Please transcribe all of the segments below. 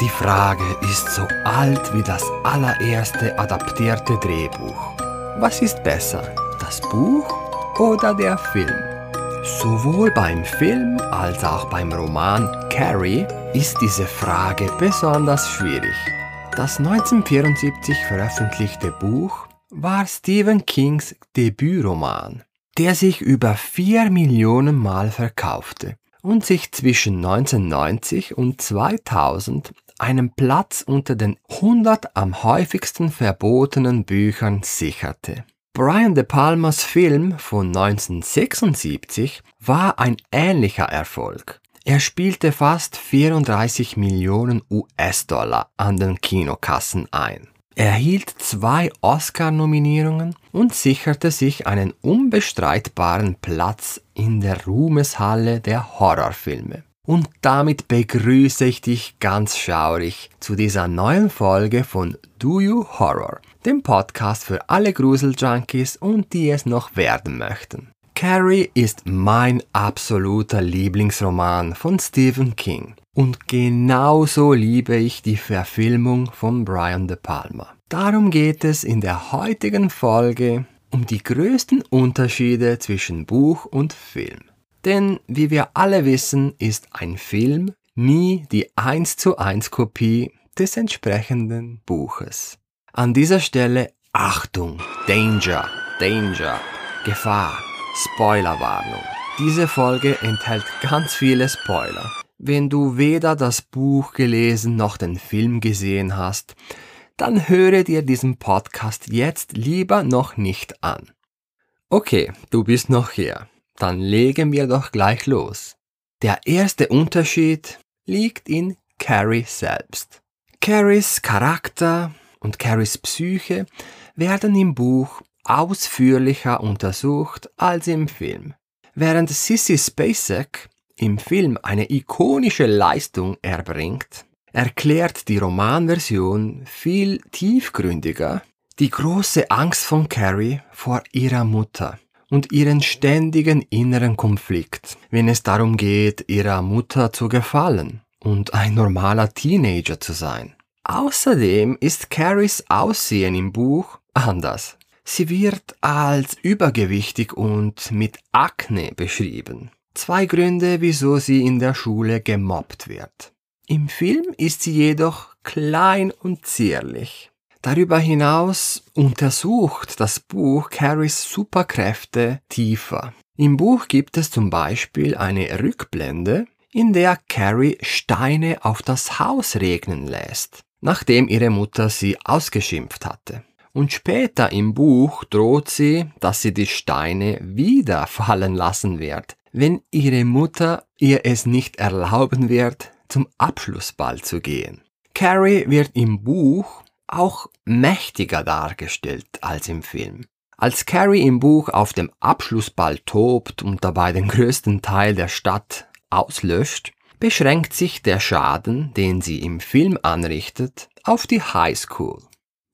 Die Frage ist so alt wie das allererste adaptierte Drehbuch. Was ist besser, das Buch oder der Film? Sowohl beim Film als auch beim Roman Carrie ist diese Frage besonders schwierig. Das 1974 veröffentlichte Buch war Stephen Kings Debütroman, der sich über vier Millionen Mal verkaufte und sich zwischen 1990 und 2000 einen Platz unter den 100 am häufigsten verbotenen Büchern sicherte. Brian De Palmas Film von 1976 war ein ähnlicher Erfolg. Er spielte fast 34 Millionen US-Dollar an den Kinokassen ein. Er hielt zwei Oscar-Nominierungen und sicherte sich einen unbestreitbaren Platz in der Ruhmeshalle der Horrorfilme. Und damit begrüße ich dich ganz schaurig zu dieser neuen Folge von Do You Horror, dem Podcast für alle Gruseljunkies und die es noch werden möchten. Carrie ist mein absoluter Lieblingsroman von Stephen King. Und genauso liebe ich die Verfilmung von Brian De Palma. Darum geht es in der heutigen Folge um die größten Unterschiede zwischen Buch und Film. Denn wie wir alle wissen, ist ein Film nie die 1 zu 1 Kopie des entsprechenden Buches. An dieser Stelle Achtung, Danger, Danger, Gefahr, Spoilerwarnung. Diese Folge enthält ganz viele Spoiler. Wenn du weder das Buch gelesen noch den Film gesehen hast, dann höre dir diesen Podcast jetzt lieber noch nicht an. Okay, du bist noch hier dann legen wir doch gleich los. Der erste Unterschied liegt in Carrie selbst. Carries Charakter und Carries Psyche werden im Buch ausführlicher untersucht als im Film. Während Sissy Spacek im Film eine ikonische Leistung erbringt, erklärt die Romanversion viel tiefgründiger die große Angst von Carrie vor ihrer Mutter und ihren ständigen inneren Konflikt, wenn es darum geht, ihrer Mutter zu gefallen und ein normaler Teenager zu sein. Außerdem ist Carries Aussehen im Buch anders. Sie wird als übergewichtig und mit Akne beschrieben. Zwei Gründe, wieso sie in der Schule gemobbt wird. Im Film ist sie jedoch klein und zierlich. Darüber hinaus untersucht das Buch Carries Superkräfte tiefer. Im Buch gibt es zum Beispiel eine Rückblende, in der Carrie Steine auf das Haus regnen lässt, nachdem ihre Mutter sie ausgeschimpft hatte. Und später im Buch droht sie, dass sie die Steine wieder fallen lassen wird, wenn ihre Mutter ihr es nicht erlauben wird, zum Abschlussball zu gehen. Carrie wird im Buch auch mächtiger dargestellt als im Film. Als Carrie im Buch auf dem Abschlussball tobt und dabei den größten Teil der Stadt auslöscht, beschränkt sich der Schaden, den sie im Film anrichtet, auf die High School.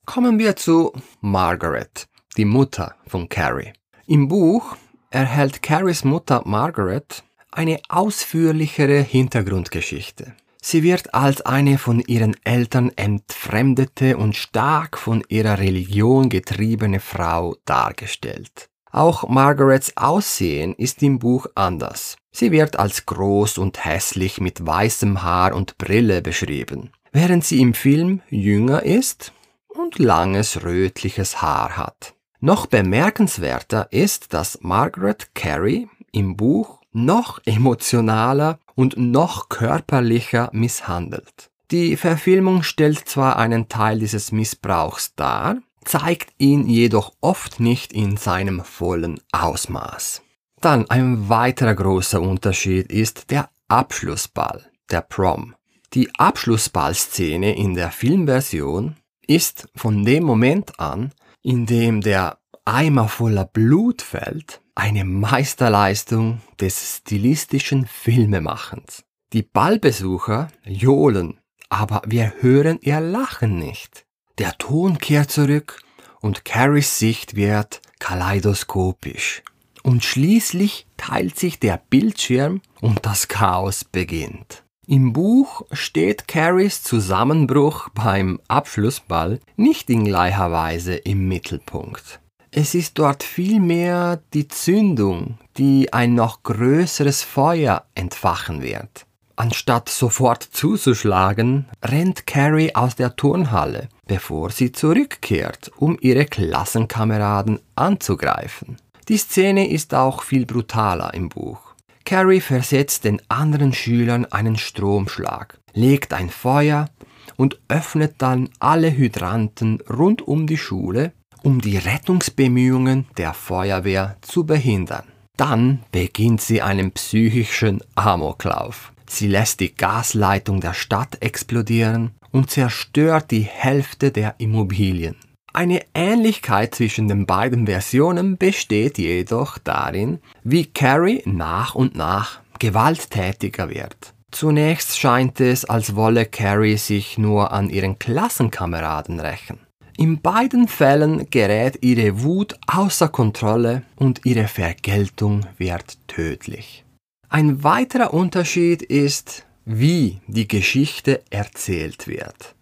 Kommen wir zu Margaret, die Mutter von Carrie. Im Buch erhält Carries Mutter Margaret eine ausführlichere Hintergrundgeschichte. Sie wird als eine von ihren Eltern entfremdete und stark von ihrer Religion getriebene Frau dargestellt. Auch Margarets Aussehen ist im Buch anders. Sie wird als groß und hässlich mit weißem Haar und Brille beschrieben, während sie im Film jünger ist und langes rötliches Haar hat. Noch bemerkenswerter ist, dass Margaret Carey im Buch noch emotionaler und noch körperlicher misshandelt. Die Verfilmung stellt zwar einen Teil dieses Missbrauchs dar, zeigt ihn jedoch oft nicht in seinem vollen Ausmaß. Dann ein weiterer großer Unterschied ist der Abschlussball, der Prom. Die Abschlussballszene in der Filmversion ist von dem Moment an, in dem der Eimer voller Blut fällt, eine Meisterleistung des stilistischen Filmemachens. Die Ballbesucher johlen, aber wir hören ihr Lachen nicht. Der Ton kehrt zurück und Carries Sicht wird kaleidoskopisch. Und schließlich teilt sich der Bildschirm und das Chaos beginnt. Im Buch steht Carries Zusammenbruch beim Abschlussball nicht in gleicher Weise im Mittelpunkt. Es ist dort vielmehr die Zündung, die ein noch größeres Feuer entfachen wird. Anstatt sofort zuzuschlagen, rennt Carrie aus der Turnhalle, bevor sie zurückkehrt, um ihre Klassenkameraden anzugreifen. Die Szene ist auch viel brutaler im Buch. Carrie versetzt den anderen Schülern einen Stromschlag, legt ein Feuer und öffnet dann alle Hydranten rund um die Schule, um die Rettungsbemühungen der Feuerwehr zu behindern. Dann beginnt sie einen psychischen Amoklauf. Sie lässt die Gasleitung der Stadt explodieren und zerstört die Hälfte der Immobilien. Eine Ähnlichkeit zwischen den beiden Versionen besteht jedoch darin, wie Carrie nach und nach gewalttätiger wird. Zunächst scheint es, als wolle Carrie sich nur an ihren Klassenkameraden rächen. In beiden Fällen gerät ihre Wut außer Kontrolle und ihre Vergeltung wird tödlich. Ein weiterer Unterschied ist, wie die Geschichte erzählt wird.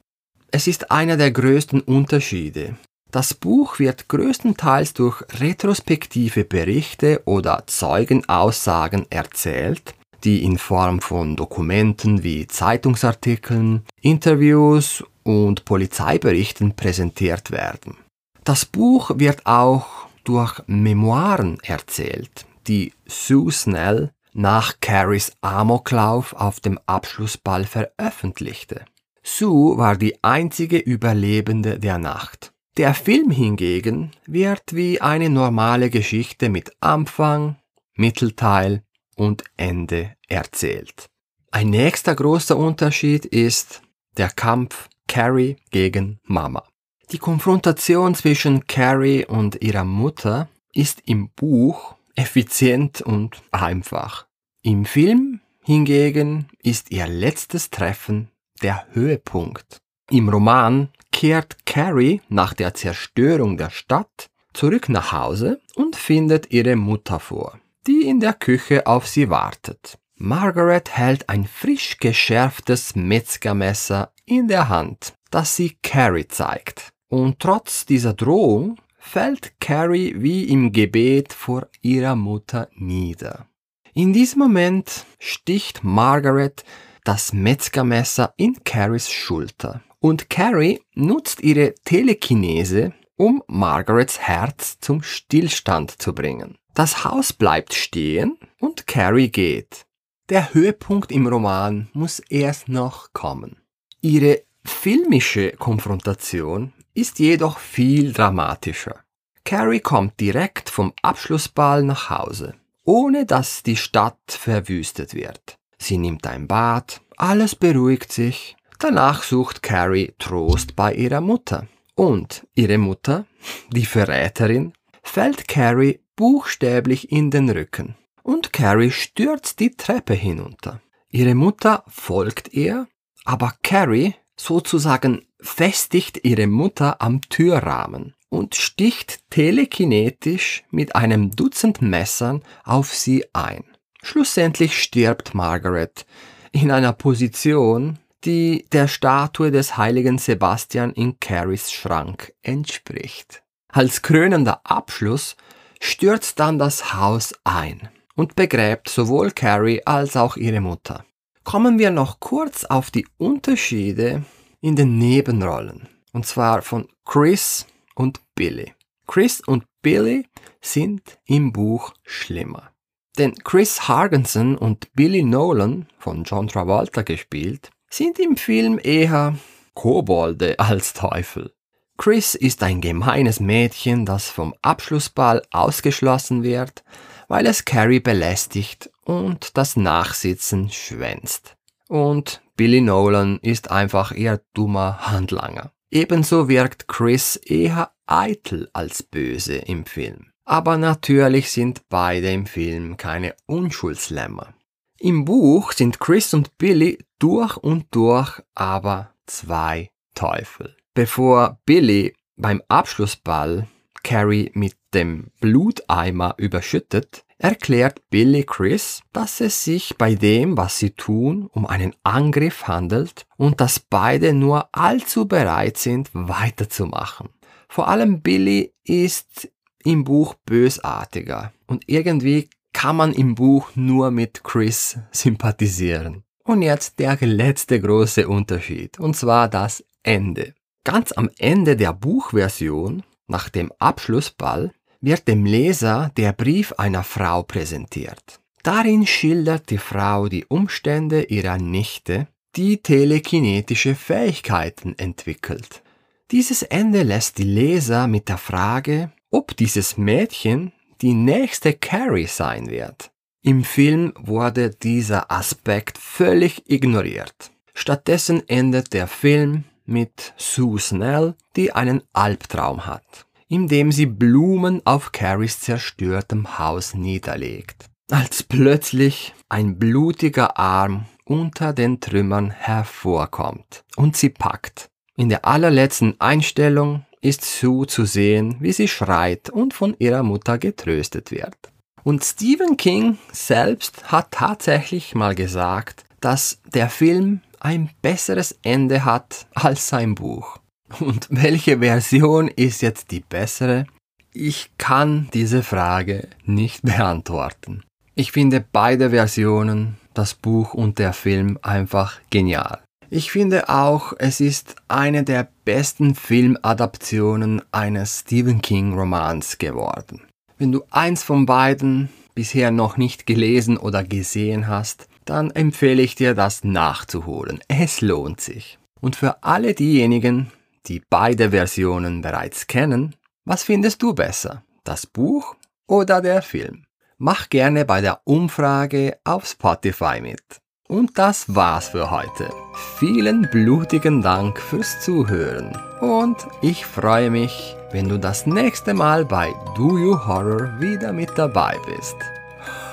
Es ist einer der größten Unterschiede. Das Buch wird größtenteils durch retrospektive Berichte oder Zeugenaussagen erzählt, die in Form von Dokumenten wie Zeitungsartikeln, Interviews und Polizeiberichten präsentiert werden. Das Buch wird auch durch Memoiren erzählt, die Sue Snell nach Carries Amoklauf auf dem Abschlussball veröffentlichte. Sue war die einzige Überlebende der Nacht. Der Film hingegen wird wie eine normale Geschichte mit Anfang, Mittelteil und Ende erzählt. Ein nächster großer Unterschied ist der Kampf Carrie gegen Mama. Die Konfrontation zwischen Carrie und ihrer Mutter ist im Buch effizient und einfach. Im Film hingegen ist ihr letztes Treffen der Höhepunkt. Im Roman kehrt Carrie nach der Zerstörung der Stadt zurück nach Hause und findet ihre Mutter vor, die in der Küche auf sie wartet. Margaret hält ein frisch geschärftes Metzgermesser in der Hand, das sie Carrie zeigt. Und trotz dieser Drohung fällt Carrie wie im Gebet vor ihrer Mutter nieder. In diesem Moment sticht Margaret das Metzgermesser in Carries Schulter und Carrie nutzt ihre Telekinese, um Margarets Herz zum Stillstand zu bringen. Das Haus bleibt stehen und Carrie geht. Der Höhepunkt im Roman muss erst noch kommen. Ihre filmische Konfrontation ist jedoch viel dramatischer. Carrie kommt direkt vom Abschlussball nach Hause, ohne dass die Stadt verwüstet wird. Sie nimmt ein Bad, alles beruhigt sich. Danach sucht Carrie Trost bei ihrer Mutter. Und ihre Mutter, die Verräterin, fällt Carrie buchstäblich in den Rücken. Und Carrie stürzt die Treppe hinunter. Ihre Mutter folgt ihr, aber Carrie sozusagen festigt ihre Mutter am Türrahmen und sticht telekinetisch mit einem Dutzend Messern auf sie ein. Schlussendlich stirbt Margaret in einer Position, die der Statue des heiligen Sebastian in Carries Schrank entspricht. Als krönender Abschluss stürzt dann das Haus ein und begräbt sowohl Carrie als auch ihre Mutter. Kommen wir noch kurz auf die Unterschiede in den Nebenrollen, und zwar von Chris und Billy. Chris und Billy sind im Buch schlimmer. Denn Chris Hargensen und Billy Nolan, von John Travolta gespielt, sind im Film eher Kobolde als Teufel. Chris ist ein gemeines Mädchen, das vom Abschlussball ausgeschlossen wird, weil es Carrie belästigt und das Nachsitzen schwänzt. Und Billy Nolan ist einfach eher dummer Handlanger. Ebenso wirkt Chris eher eitel als böse im Film. Aber natürlich sind beide im Film keine Unschuldslämmer. Im Buch sind Chris und Billy durch und durch aber zwei Teufel. Bevor Billy beim Abschlussball Carrie mit dem Bluteimer überschüttet, erklärt Billy Chris, dass es sich bei dem, was sie tun, um einen Angriff handelt und dass beide nur allzu bereit sind, weiterzumachen. Vor allem Billy ist im Buch bösartiger und irgendwie kann man im Buch nur mit Chris sympathisieren. Und jetzt der letzte große Unterschied, und zwar das Ende. Ganz am Ende der Buchversion, nach dem Abschlussball, wird dem Leser der Brief einer Frau präsentiert. Darin schildert die Frau die Umstände ihrer Nichte, die telekinetische Fähigkeiten entwickelt. Dieses Ende lässt die Leser mit der Frage, ob dieses Mädchen die nächste Carrie sein wird. Im Film wurde dieser Aspekt völlig ignoriert. Stattdessen endet der Film mit Sue Snell, die einen Albtraum hat indem sie Blumen auf Carries zerstörtem Haus niederlegt, als plötzlich ein blutiger Arm unter den Trümmern hervorkommt und sie packt. In der allerletzten Einstellung ist Sue zu sehen, wie sie schreit und von ihrer Mutter getröstet wird. Und Stephen King selbst hat tatsächlich mal gesagt, dass der Film ein besseres Ende hat als sein Buch. Und welche Version ist jetzt die bessere? Ich kann diese Frage nicht beantworten. Ich finde beide Versionen, das Buch und der Film, einfach genial. Ich finde auch, es ist eine der besten Filmadaptionen eines Stephen King Romans geworden. Wenn du eins von beiden bisher noch nicht gelesen oder gesehen hast, dann empfehle ich dir das nachzuholen. Es lohnt sich. Und für alle diejenigen, die beide Versionen bereits kennen, was findest du besser, das Buch oder der Film? Mach gerne bei der Umfrage auf Spotify mit. Und das war's für heute. Vielen blutigen Dank fürs Zuhören und ich freue mich, wenn du das nächste Mal bei Do You Horror wieder mit dabei bist.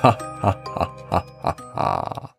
Ha ha ha ha ha ha.